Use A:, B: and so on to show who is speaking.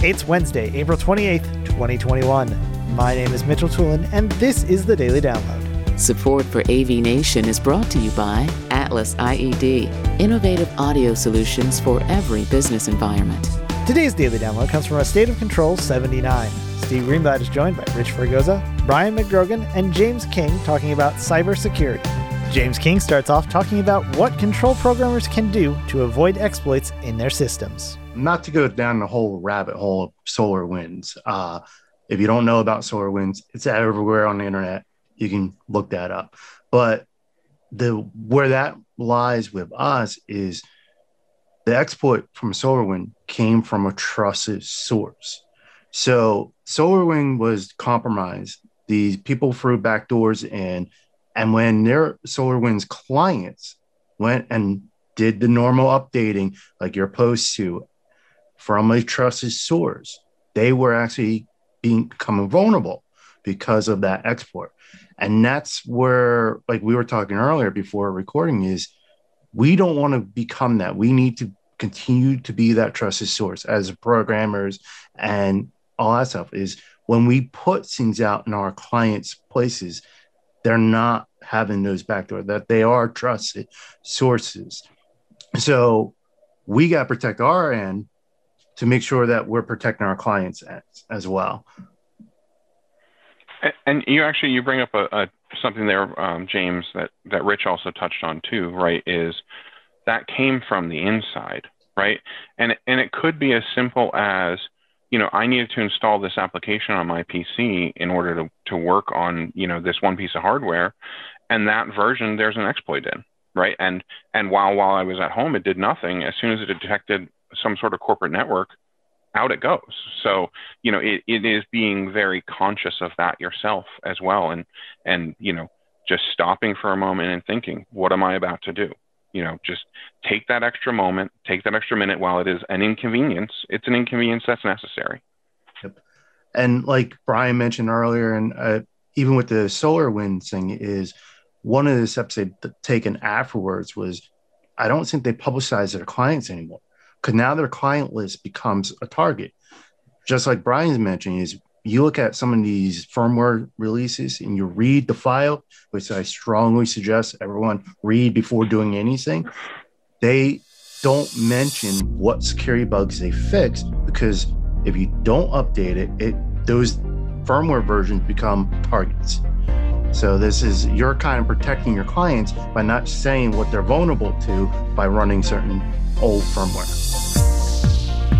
A: It's Wednesday, April 28th, 2021. My name is Mitchell Tulin, and this is the Daily Download.
B: Support for AV Nation is brought to you by Atlas IED, innovative audio solutions for every business environment.
A: Today's Daily Download comes from a State of Control 79. Steve Greenblatt is joined by Rich Fergoza, Brian McGrogan, and James King talking about cybersecurity. James King starts off talking about what control programmers can do to avoid exploits in their systems.
C: Not to go down the whole rabbit hole of SolarWinds. Uh, if you don't know about SolarWinds, it's everywhere on the internet. You can look that up. But the where that lies with us is the exploit from SolarWind came from a trusted source. So SolarWind was compromised. These people threw backdoors in, and when their SolarWinds clients went and did the normal updating, like you're supposed to, from a trusted source, they were actually being becoming vulnerable because of that export. And that's where, like we were talking earlier before recording, is we don't want to become that. We need to continue to be that trusted source as programmers and all that stuff is when we put things out in our clients' places, they're not having those backdoor that they are trusted sources. So we got to protect our end to make sure that we're protecting our clients as, as well.
D: And you actually you bring up a, a something there, um, James, that that Rich also touched on too, right? Is that came from the inside, right? And and it could be as simple as you know, I needed to install this application on my PC in order to, to work on, you know, this one piece of hardware. And that version, there's an exploit in, right? And and while while I was at home, it did nothing. As soon as it detected some sort of corporate network, out it goes. So, you know, it, it is being very conscious of that yourself as well. And and, you know, just stopping for a moment and thinking, what am I about to do? You know, just take that extra moment, take that extra minute while it is an inconvenience. It's an inconvenience that's necessary.
C: Yep. And like Brian mentioned earlier, and uh, even with the SolarWinds thing, is one of the steps they've taken afterwards was I don't think they publicize their clients anymore because now their client list becomes a target. Just like Brian's mentioning, is you look at some of these firmware releases and you read the file, which I strongly suggest everyone read before doing anything, they don't mention what security bugs they fix because if you don't update it, it those firmware versions become targets. So this is you're kind of protecting your clients by not saying what they're vulnerable to by running certain old firmware.